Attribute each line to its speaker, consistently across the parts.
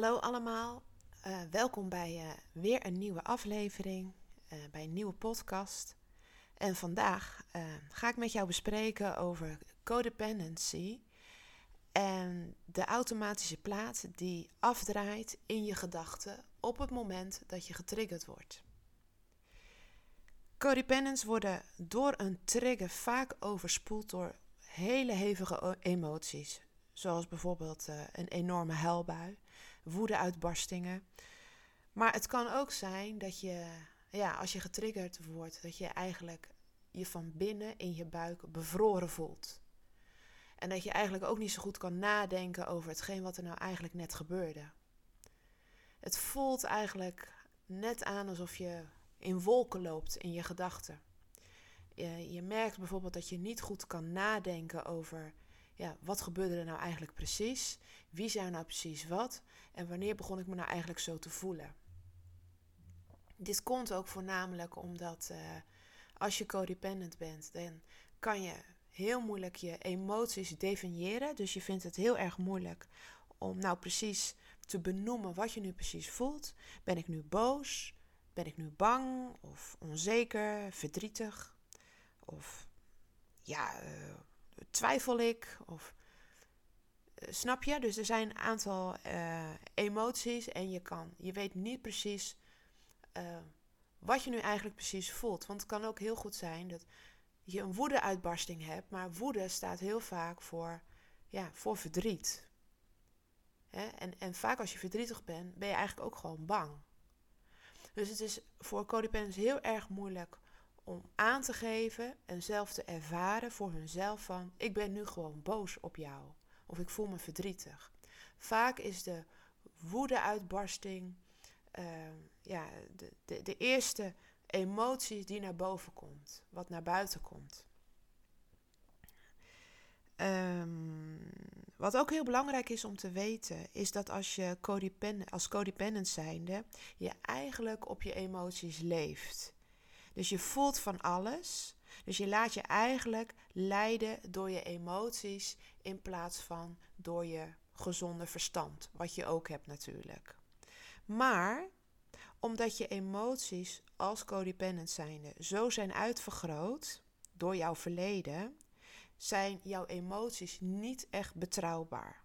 Speaker 1: Hallo allemaal, uh, welkom bij uh, weer een nieuwe aflevering, uh, bij een nieuwe podcast. En vandaag ga ik met jou bespreken over codependency en de automatische plaat die afdraait in je gedachten op het moment dat je getriggerd wordt. Codependents worden door een trigger vaak overspoeld door hele hevige emoties, zoals bijvoorbeeld een enorme huilbui woedeuitbarstingen. Maar het kan ook zijn dat je, ja, als je getriggerd wordt, dat je eigenlijk je van binnen in je buik bevroren voelt. En dat je eigenlijk ook niet zo goed kan nadenken over hetgeen wat er nou eigenlijk net gebeurde. Het voelt eigenlijk net aan alsof je in wolken loopt in je gedachten. Je, je merkt bijvoorbeeld dat je niet goed kan nadenken over ja, wat gebeurde er nou eigenlijk precies? Wie zei nou precies wat? En wanneer begon ik me nou eigenlijk zo te voelen? Dit komt ook voornamelijk omdat uh, als je codependent bent, dan kan je heel moeilijk je emoties definiëren. Dus je vindt het heel erg moeilijk om nou precies te benoemen wat je nu precies voelt. Ben ik nu boos? Ben ik nu bang of onzeker, verdrietig? Of ja, uh, twijfel ik? Of eh, snap je? Dus er zijn een aantal uh, emoties en je kan, je weet niet precies uh, wat je nu eigenlijk precies voelt. Want het kan ook heel goed zijn dat je een woede-uitbarsting hebt, maar woede staat heel vaak voor, ja, voor verdriet. Hè? En, en vaak als je verdrietig bent, ben je eigenlijk ook gewoon bang. Dus het is voor codependents heel erg moeilijk om aan te geven en zelf te ervaren voor hunzelf van ik ben nu gewoon boos op jou of ik voel me verdrietig. Vaak is de woede-uitbarsting uh, ja, de, de, de eerste emotie die naar boven komt, wat naar buiten komt. Um, wat ook heel belangrijk is om te weten, is dat als je codependent, als codependent zijnde, je eigenlijk op je emoties leeft. Dus je voelt van alles. Dus je laat je eigenlijk leiden door je emoties in plaats van door je gezonde verstand, wat je ook hebt natuurlijk. Maar omdat je emoties als codependent zijnde zo zijn uitvergroot door jouw verleden, zijn jouw emoties niet echt betrouwbaar.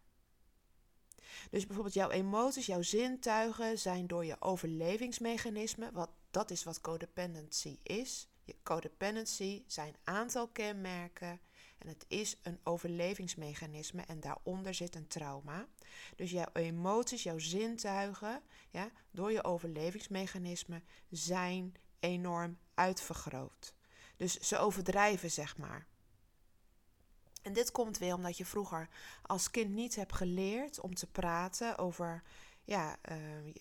Speaker 1: Dus bijvoorbeeld jouw emoties, jouw zintuigen zijn door je overlevingsmechanismen, wat dat is wat codependency is. Je codependency zijn aantal kenmerken en het is een overlevingsmechanisme en daaronder zit een trauma. Dus jouw emoties, jouw zintuigen, ja, door je overlevingsmechanisme zijn enorm uitvergroot. Dus ze overdrijven, zeg maar. En dit komt weer omdat je vroeger als kind niet hebt geleerd om te praten over ja, uh,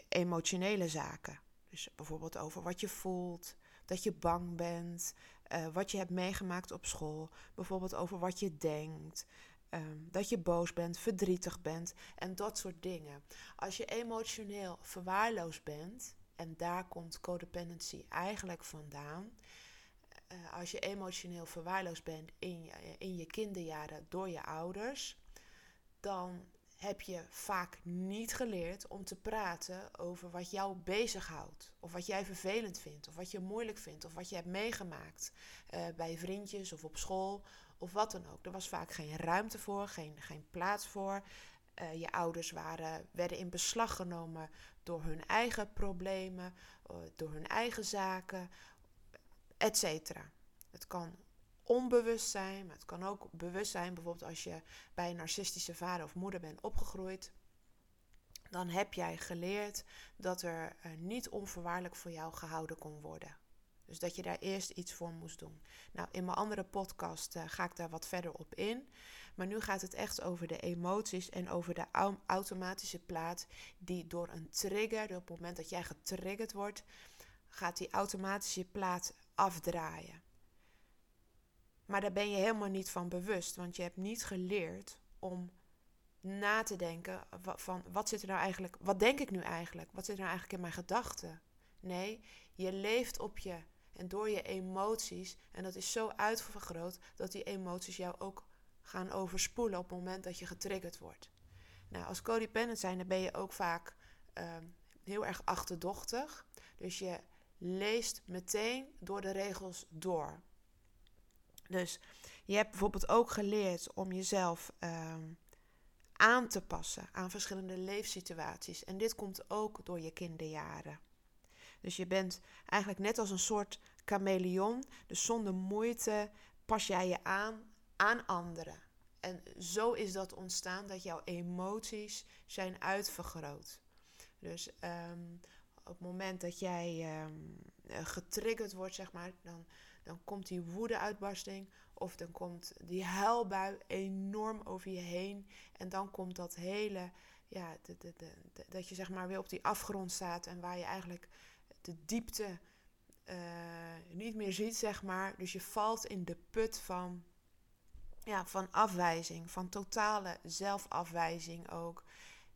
Speaker 1: emotionele zaken. Dus bijvoorbeeld over wat je voelt, dat je bang bent, uh, wat je hebt meegemaakt op school. Bijvoorbeeld over wat je denkt, um, dat je boos bent, verdrietig bent en dat soort dingen. Als je emotioneel verwaarloosd bent, en daar komt codependency eigenlijk vandaan. Uh, als je emotioneel verwaarloosd bent in je, in je kinderjaren door je ouders, dan heb je vaak niet geleerd om te praten over wat jou bezighoudt. Of wat jij vervelend vindt, of wat je moeilijk vindt, of wat je hebt meegemaakt uh, bij vriendjes of op school, of wat dan ook. Er was vaak geen ruimte voor, geen, geen plaats voor. Uh, je ouders waren, werden in beslag genomen door hun eigen problemen, uh, door hun eigen zaken, et cetera. Het kan onbewust zijn, maar het kan ook bewust zijn. Bijvoorbeeld als je bij een narcistische vader of moeder bent opgegroeid, dan heb jij geleerd dat er uh, niet onvoorwaardelijk voor jou gehouden kon worden. Dus dat je daar eerst iets voor moest doen. Nou, in mijn andere podcast uh, ga ik daar wat verder op in. Maar nu gaat het echt over de emoties en over de automatische plaat die door een trigger, op het moment dat jij getriggerd wordt, gaat die automatische plaat afdraaien. Maar daar ben je helemaal niet van bewust, want je hebt niet geleerd om na te denken van wat zit er nou eigenlijk, wat denk ik nu eigenlijk, wat zit er nou eigenlijk in mijn gedachten. Nee, je leeft op je en door je emoties en dat is zo uitvergroot dat die emoties jou ook gaan overspoelen op het moment dat je getriggerd wordt. Nou, als codependent zijn, dan ben je ook vaak ehm, heel erg achterdochtig. Dus je leest meteen door de regels door. Dus je hebt bijvoorbeeld ook geleerd om jezelf ehm, aan te passen aan verschillende leefsituaties. En dit komt ook door je kinderjaren. Dus je bent eigenlijk net als een soort chameleon. Dus zonder moeite pas jij je aan aan anderen. En zo is dat ontstaan dat jouw emoties zijn uitvergroot. Dus um, op het moment dat jij um, getriggerd wordt, zeg maar, dan, dan komt die woedeuitbarsting of dan komt die huilbui enorm over je heen. En dan komt dat hele, ja, de, de, de, dat je zeg maar weer op die afgrond staat en waar je eigenlijk de diepte uh, niet meer ziet, zeg maar. Dus je valt in de put van, ja, van afwijzing, van totale zelfafwijzing ook.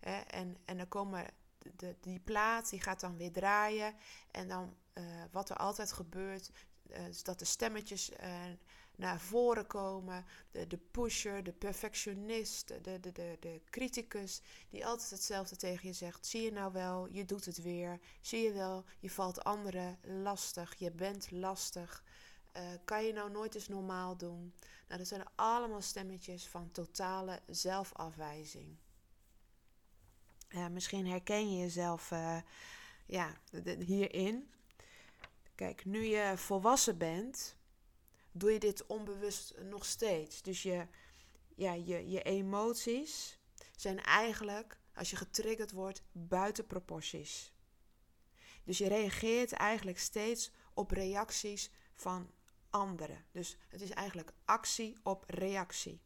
Speaker 1: Hè? En, en dan komen de, die plaat, die gaat dan weer draaien. En dan, uh, wat er altijd gebeurt, uh, is dat de stemmetjes naar voren komen. De, de pusher, de perfectionist, de, de, de, de criticus, die altijd hetzelfde tegen je zegt. Zie je nou wel, je doet het weer. Zie je wel, je valt anderen lastig, je bent lastig. Uh, kan je nou nooit eens normaal doen? Nou, dat zijn allemaal stemmetjes van totale zelfafwijzing. Misschien herken je jezelf ja, hierin. Kijk, nu je volwassen bent, doe je dit onbewust nog steeds. Dus je, ja, je, je emoties zijn eigenlijk, als je getriggerd wordt, buiten proporties. Dus je reageert eigenlijk steeds op reacties van anderen. Dus het is eigenlijk actie op reactie.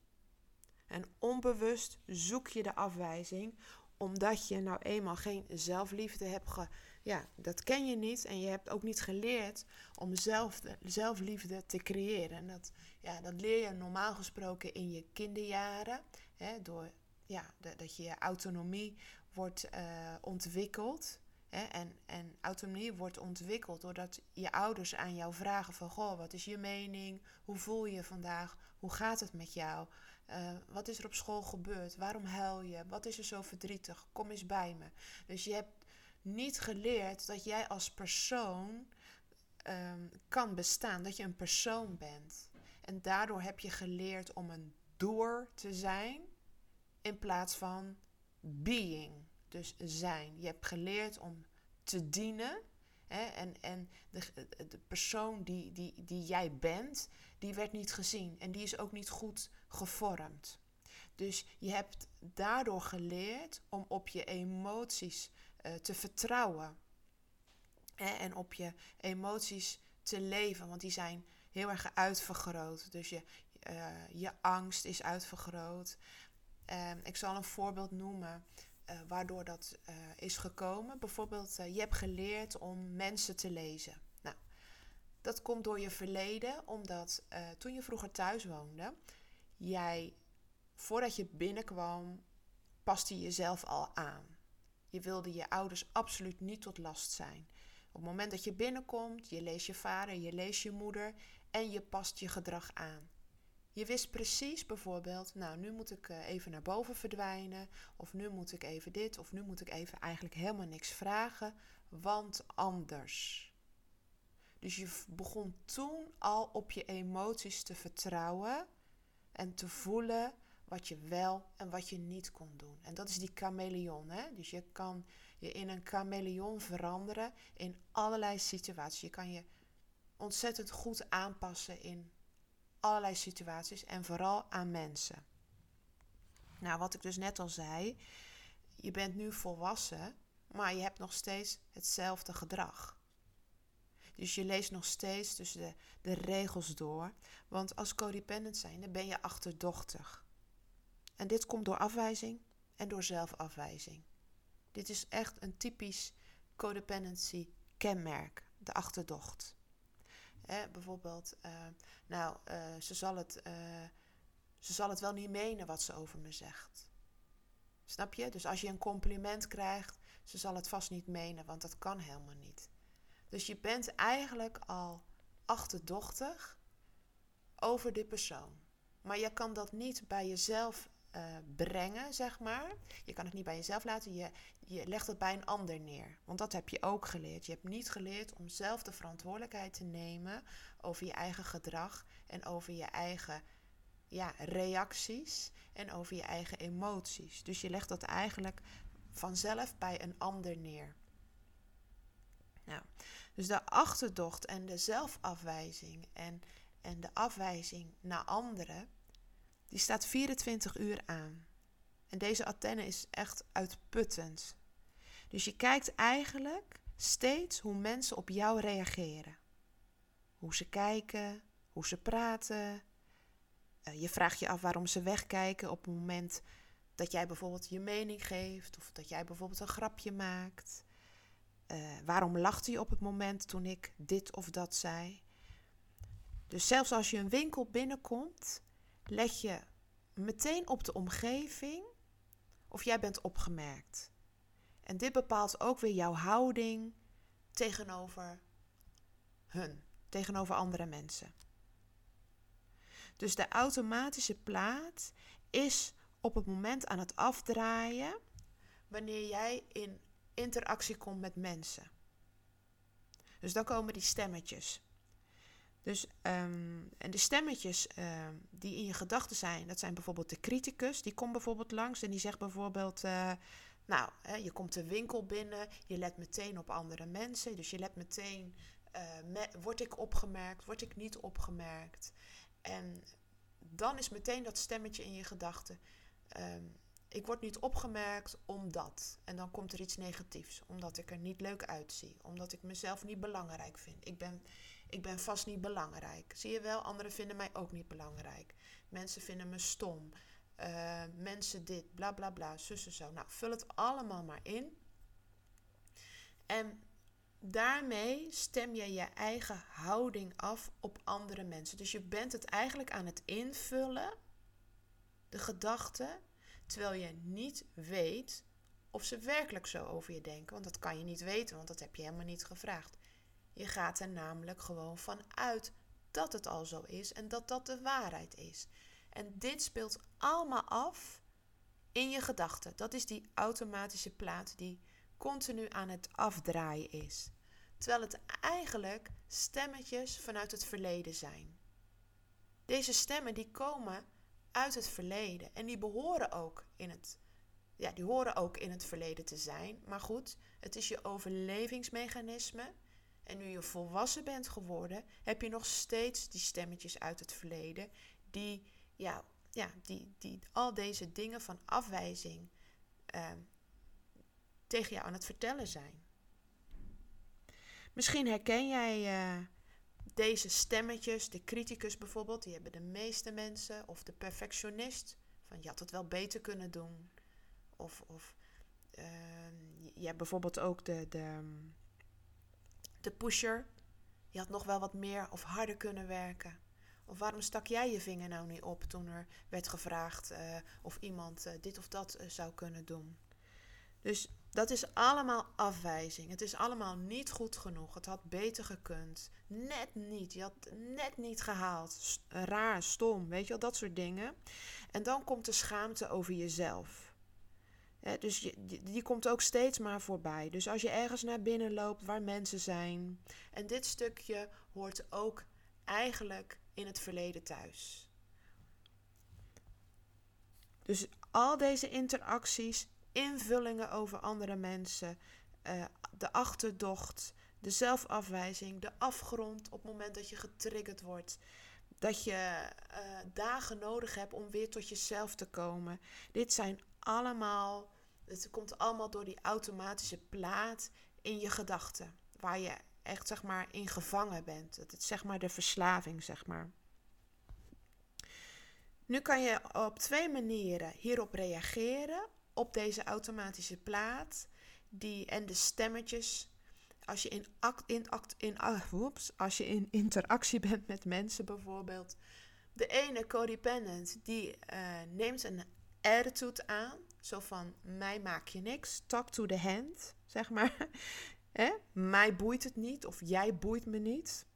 Speaker 1: En onbewust zoek je de afwijzing omdat je nou eenmaal geen zelfliefde hebt ge, ja, dat ken je niet en je hebt ook niet geleerd om zelf, zelfliefde te creëren. En dat, ja, dat leer je normaal gesproken in je kinderjaren, hè, door ja, dat je autonomie wordt uh, ontwikkeld. Hè, en, en autonomie wordt ontwikkeld doordat je ouders aan jou vragen van... Goh, wat is je mening? Hoe voel je je vandaag? Hoe gaat het met jou? Uh, wat is er op school gebeurd? Waarom huil je? Wat is er zo verdrietig? Kom eens bij me. Dus je hebt niet geleerd dat jij als persoon um, kan bestaan, dat je een persoon bent. En daardoor heb je geleerd om een doer te zijn in plaats van being, dus zijn. Je hebt geleerd om te dienen. Hè, en en de, de persoon die, die, die jij bent, die werd niet gezien. En die is ook niet goed gevormd. Dus je hebt daardoor geleerd om op je emoties uh, te vertrouwen. Hè, en op je emoties te leven, want die zijn heel erg uitvergroot. Dus je, uh, je angst is uitvergroot. Uh, ik zal een voorbeeld noemen uh, waardoor dat is gekomen. Bijvoorbeeld, je hebt geleerd om mensen te lezen. Nou, dat komt door je verleden, omdat toen je vroeger thuis woonde, jij voordat je binnenkwam, paste je jezelf al aan. Je wilde je ouders absoluut niet tot last zijn. Op het moment dat je binnenkomt, je leest je vader, je leest je moeder en je past je gedrag aan. Je wist precies bijvoorbeeld, nou nu moet ik eh, even naar boven verdwijnen, of nu moet ik even dit, of nu moet ik even eigenlijk helemaal niks vragen, want anders. Dus je begon toen al op je emoties te vertrouwen en te voelen wat je wel en wat je niet kon doen. En dat is die chameleon. Hè? Dus je kan je in een chameleon veranderen in allerlei situaties. Je kan je ontzettend goed aanpassen in allerlei situaties en vooral aan mensen. Nou, wat ik dus net al zei, je bent nu volwassen, maar je hebt nog steeds hetzelfde gedrag. Dus je leest nog steeds tussen de, de regels door. Want als codependent zijnde ben je achterdochtig. En dit komt door afwijzing en door zelfafwijzing. Dit is echt een typisch codependency kenmerk, de achterdocht. Bijvoorbeeld, uh, nou, uh, ze, zal het, uh, ze zal het wel niet menen wat ze over me zegt. Snap je? Dus als je een compliment krijgt, ze zal het vast niet menen, want dat kan helemaal niet. Dus je bent eigenlijk al achterdochtig over die persoon. Maar je kan dat niet bij jezelf eh, brengen, zeg maar. Je kan het niet bij jezelf laten, je, je legt het bij een ander neer. Want dat heb je ook geleerd. Je hebt niet geleerd om zelf de verantwoordelijkheid te nemen over je eigen gedrag en over je eigen ja, reacties en over je eigen emoties. Dus je legt dat eigenlijk vanzelf bij een ander neer. Nou, dus de achterdocht en de zelfafwijzing en, en de afwijzing naar anderen, die staat 24 uur aan. En deze antenne is echt uitputtend. Dus je kijkt eigenlijk steeds hoe mensen op jou reageren. Hoe ze kijken, hoe ze praten. Eh, je vraagt je af waarom ze wegkijken op het moment dat jij bijvoorbeeld je mening geeft of dat jij bijvoorbeeld een grapje maakt. Uh, waarom lacht hij op het moment toen ik dit of dat zei? Dus zelfs als je een winkel binnenkomt, let je meteen op de omgeving of jij bent opgemerkt. En dit bepaalt ook weer jouw houding tegenover hun, tegenover andere mensen. Dus de automatische plaat is op het moment aan het afdraaien wanneer jij in interactie komt met mensen. Dus dan komen die stemmetjes. Dus, um, en de stemmetjes um, die in je gedachten zijn, dat zijn bijvoorbeeld de criticus. Die komt bijvoorbeeld langs en die zegt bijvoorbeeld... Uh, nou, hè, je komt de winkel binnen, je let meteen op andere mensen. Dus je let meteen, me, word ik opgemerkt, word ik niet opgemerkt? En dan is meteen dat stemmetje in je gedachten... Um, ik word niet opgemerkt omdat. En dan komt er iets negatiefs. Omdat ik er niet leuk uitzie. Omdat ik mezelf niet belangrijk vind. Ik ben, ik ben vast niet belangrijk. Zie je wel, anderen vinden mij ook niet belangrijk. Mensen vinden me stom. Uh, mensen dit, bla bla bla, zussen zo. Nou, vul het allemaal maar in. En daarmee stem je je eigen houding af op andere mensen. Dus je bent het eigenlijk aan het invullen, de gedachten terwijl je niet weet of ze werkelijk zo over je denken. Want dat kan je niet weten, want dat heb je helemaal niet gevraagd. Je gaat er namelijk gewoon van uit dat het al zo is en dat dat de waarheid is. En dit speelt allemaal af in je gedachten. Dat is die automatische plaat die continu aan het afdraaien is. Terwijl het eigenlijk stemmetjes vanuit het verleden zijn. Deze stemmen die komen uit het verleden. En die behoren ook in het, ja, die horen ook in het verleden te zijn. Maar goed, het is je overlevingsmechanisme. En nu je volwassen bent geworden, heb je nog steeds die stemmetjes uit het verleden. Die, ja, ja, die, die al deze dingen van afwijzing uh, tegen jou aan het vertellen zijn. Misschien herken jij uh, deze stemmetjes, de criticus bijvoorbeeld, die hebben de meeste mensen. Of de perfectionist, van je had het wel beter kunnen doen. Of, of uh, je hebt bijvoorbeeld ook de, de, de pusher. Je had nog wel wat meer of harder kunnen werken. Of waarom stak jij je vinger nou niet op toen er werd gevraagd uh, of iemand uh, dit of dat uh, zou kunnen doen? Dus dat is allemaal afwijzing. Het is allemaal niet goed genoeg. Het had beter gekund. Net niet. Je had net niet gehaald. Raar, stom, weet je wel, dat soort dingen. En dan komt de schaamte over jezelf. Dus die, komt ook steeds maar voorbij. Dus als je ergens naar binnen loopt waar mensen zijn. En dit stukje hoort ook eigenlijk in het verleden thuis. Dus al deze interacties invullingen over andere mensen, uh, de achterdocht, de zelfafwijzing, de afgrond op het moment dat je getriggerd wordt. Dat je uh, dagen nodig hebt om weer tot jezelf te komen. Dit zijn allemaal, het komt allemaal door die automatische plaat in je gedachten. Waar je echt zeg maar in gevangen bent. Het is zeg maar de verslaving, zeg maar. Nu kan je op twee manieren hierop reageren op deze automatische plaat. Die, en de stemmetjes. Als je in, act, in, act, in, uh, als je in interactie bent met mensen bijvoorbeeld. De ene codependent die uh, neemt een attitude aan. Zo van, mij maak je niks. Talk to the hand, zeg maar. Hè? Mij boeit het niet of jij boeit me niet.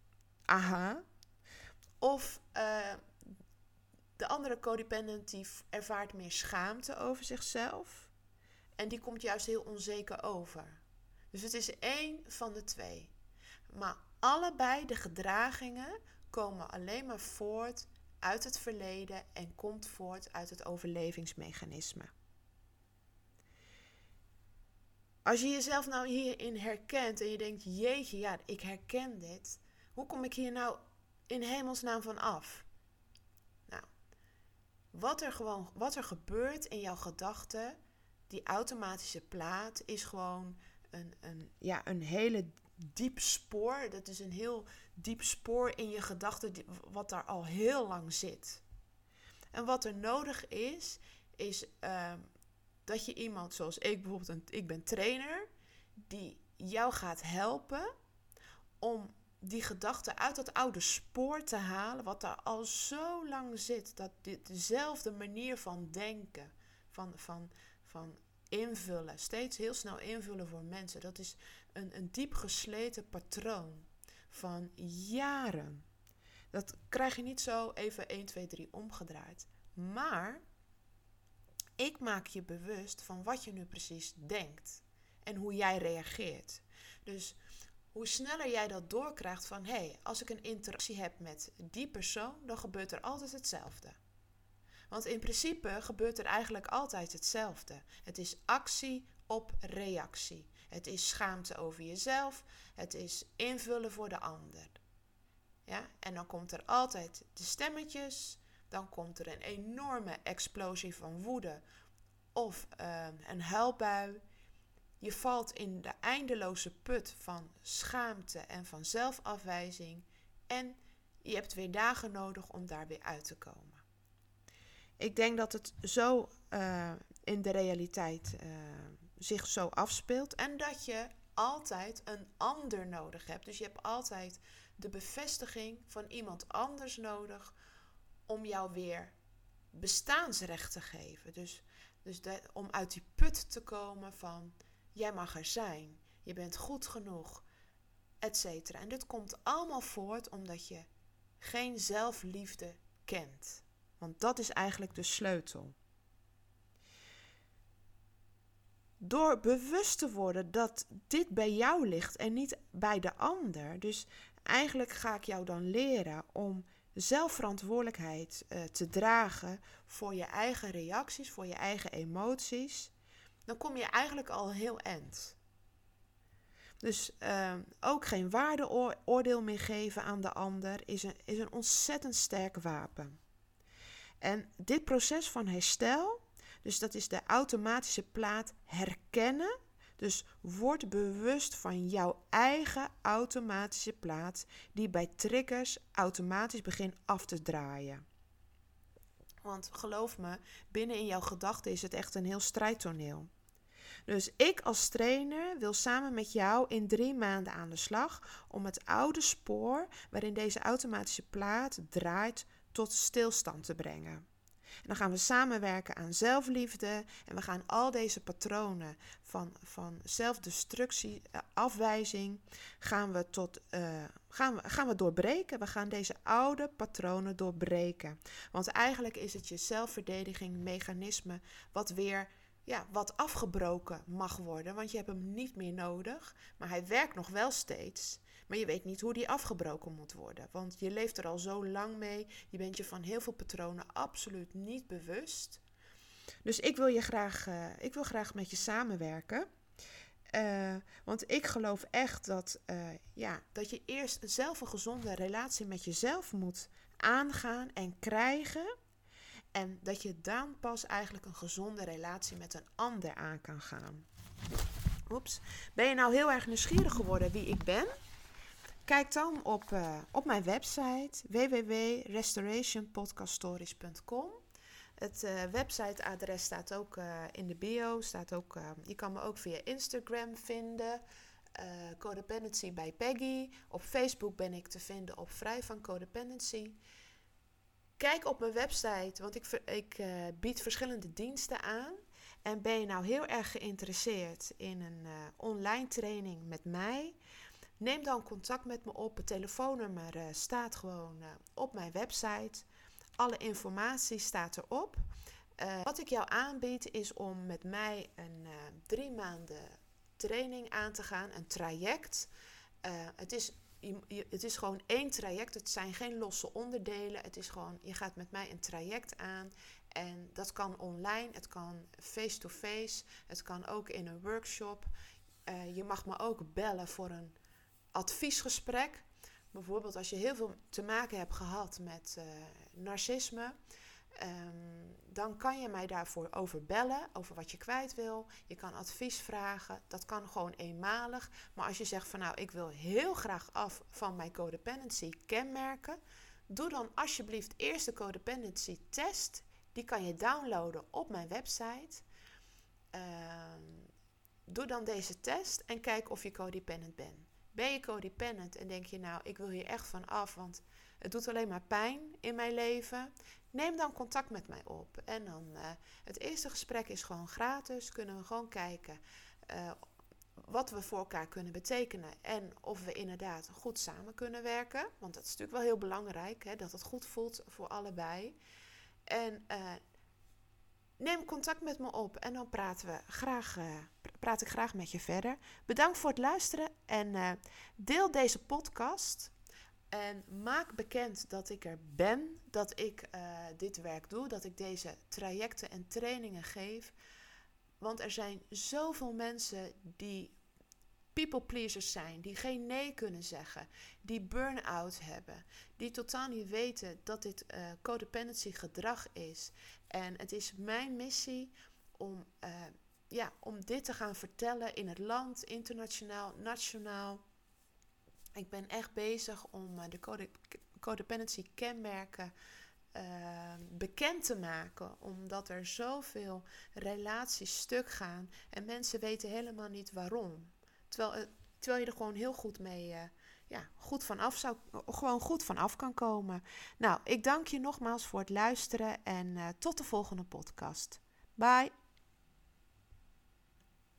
Speaker 1: Aha. Of uh, De andere codependent die ervaart meer schaamte over zichzelf. En die komt juist heel onzeker over. Dus het is één van de twee. Maar allebei de gedragingen komen alleen maar voort uit het verleden en komt voort uit het overlevingsmechanisme. Als je jezelf nou hierin herkent en je denkt, jeetje, ja, ik herken dit. Hoe kom ik hier nou in hemelsnaam van af? Nou, wat er, gewoon, wat er gebeurt in jouw gedachten, die automatische plaat, is gewoon een, een, ja, een hele diep spoor. Dat is een heel diep spoor in je gedachten, wat daar al heel lang zit. En wat er nodig is, is uh, dat je iemand zoals ik bijvoorbeeld, een, ik ben trainer, die jou gaat helpen om die gedachte uit dat oude spoor te halen, wat daar al zo lang zit. Dat dit, dezelfde manier van denken, van, van, van invullen, steeds heel snel invullen voor mensen, dat is een, een diep gesleten patroon van jaren. Dat krijg je niet zo even 1, 2, 3 omgedraaid. Maar ik maak je bewust van wat je nu precies denkt en hoe jij reageert. Dus hoe sneller jij dat doorkrijgt van hé, hey, als ik een interactie heb met die persoon, dan gebeurt er altijd hetzelfde. Want in principe gebeurt er eigenlijk altijd hetzelfde. Het is actie op reactie. Het is schaamte over jezelf. Het is invullen voor de ander. Ja? En dan komt er altijd de stemmetjes. Dan komt er een enorme explosie van woede of uh, een huilbui. Je valt in de eindeloze put van schaamte en van zelfafwijzing. En je hebt weer dagen nodig om daar weer uit te komen. Ik denk dat het zo uh, in de realiteit uh, zich zo afspeelt. En dat je altijd een ander nodig hebt. Dus je hebt altijd de bevestiging van iemand anders nodig om jou weer bestaansrecht te geven. Dus, dus om uit die put te komen van jij mag er zijn, je bent goed genoeg, etc. En dit komt allemaal voort omdat je geen zelfliefde kent. Want dat is eigenlijk de sleutel. Door bewust te worden dat dit bij jou ligt en niet bij de ander. Dus eigenlijk ga ik jou dan leren om zelfverantwoordelijkheid uh, te dragen voor je eigen reacties, voor je eigen emoties. Dan kom je eigenlijk al heel eind. Dus uh, ook geen waardeoordeel meer geven aan de ander is een, is een ontzettend sterk wapen. En dit proces van herstel, dus dat is de automatische plaat herkennen. Dus word bewust van jouw eigen automatische plaat die bij triggers automatisch begint af te draaien. Want geloof me, binnen in jouw gedachten is het echt een heel strijdtoneel. Dus ik als trainer wil samen met jou in drie maanden aan de slag om het oude spoor waarin deze automatische plaat draait tot stilstand te brengen. En dan gaan we samenwerken aan zelfliefde en we gaan al deze patronen van, van zelfdestructie, eh, afwijzing, gaan we, tot, uh, gaan, we, gaan we doorbreken. We gaan deze oude patronen doorbreken. Want eigenlijk is het je zelfverdediging mechanisme wat weer ja, wat afgebroken mag worden. Want je hebt hem niet meer nodig, maar hij werkt nog wel steeds. Maar je weet niet hoe die afgebroken moet worden. Want je leeft er al zo lang mee. Je bent je van heel veel patronen absoluut niet bewust. Dus ik wil je graag, uh, ik wil graag met je samenwerken. Uh, want ik geloof echt dat, uh, ja, dat je eerst zelf een gezonde relatie met jezelf moet aangaan en krijgen. En dat je dan pas eigenlijk een gezonde relatie met een ander aan kan gaan. Oeps. Ben je nou heel erg nieuwsgierig geworden wie ik ben? Kijk dan op, uh, op mijn website www.restorationpodcaststories.com. Het uh, websiteadres staat ook uh, in de bio. Staat ook, je kan me ook via Instagram vinden. Codependency bij Peggy. Op Facebook ben ik te vinden op Vrij van Codependency. Kijk op mijn website, want ik, ik bied verschillende diensten aan. En ben je nou heel erg geïnteresseerd in een online training met mij? Neem dan contact met me op. Het telefoonnummer uh, staat gewoon uh, op mijn website. Alle informatie staat erop. Uh, wat ik jou aanbied is om met mij een drie maanden training aan te gaan, een traject. Het, is, het is gewoon één traject, het zijn geen losse onderdelen. Het is gewoon, je gaat met mij een traject aan. En dat kan online, het kan face-to-face, het kan ook in een workshop. je mag me ook bellen voor een adviesgesprek. Bijvoorbeeld als je heel veel te maken hebt gehad met narcisme Ehm, dan kan je mij daarvoor over bellen, over wat je kwijt wil. Je kan advies vragen. Dat kan gewoon eenmalig. Maar als je zegt van nou, ik wil heel graag af van mijn codependency kenmerken. Doe dan alsjeblieft eerst de codependency test. Die kan je downloaden op mijn website. Ehm, doe dan deze test en kijk of je codependent bent. Ben je codependent en denk je nou, ik wil hier echt van af, want het doet alleen maar pijn in mijn leven. Neem dan contact met mij op. En dan, uh, het eerste gesprek is gewoon gratis. Kunnen we gewoon kijken uh, wat we voor elkaar kunnen betekenen. En of we inderdaad goed samen kunnen werken. Want dat is natuurlijk wel heel belangrijk, hè, dat het goed voelt voor allebei. En uh, neem contact met me op en dan praten we graag, praat ik graag met je verder. Bedankt voor het luisteren en deel deze podcast en maak bekend dat ik er ben, dat ik uh, dit werk doe, dat ik deze trajecten en trainingen geef. Want er zijn zoveel mensen die people pleasers zijn, die geen nee kunnen zeggen, die burn-out hebben, die totaal niet weten dat dit uh, codependency gedrag is. En het is mijn missie om, ja, om dit te gaan vertellen in het land, internationaal, nationaal. Ik ben echt bezig om eh, de code, codependency kenmerken uh, bekend te maken. Omdat er zoveel relaties stuk gaan en mensen weten helemaal niet waarom. Terwijl, uh, terwijl je er gewoon heel goed mee ja, goed vanaf zou, gewoon goed vanaf kan komen. Nou, ik dank je nogmaals voor het luisteren en tot de volgende podcast. Bye!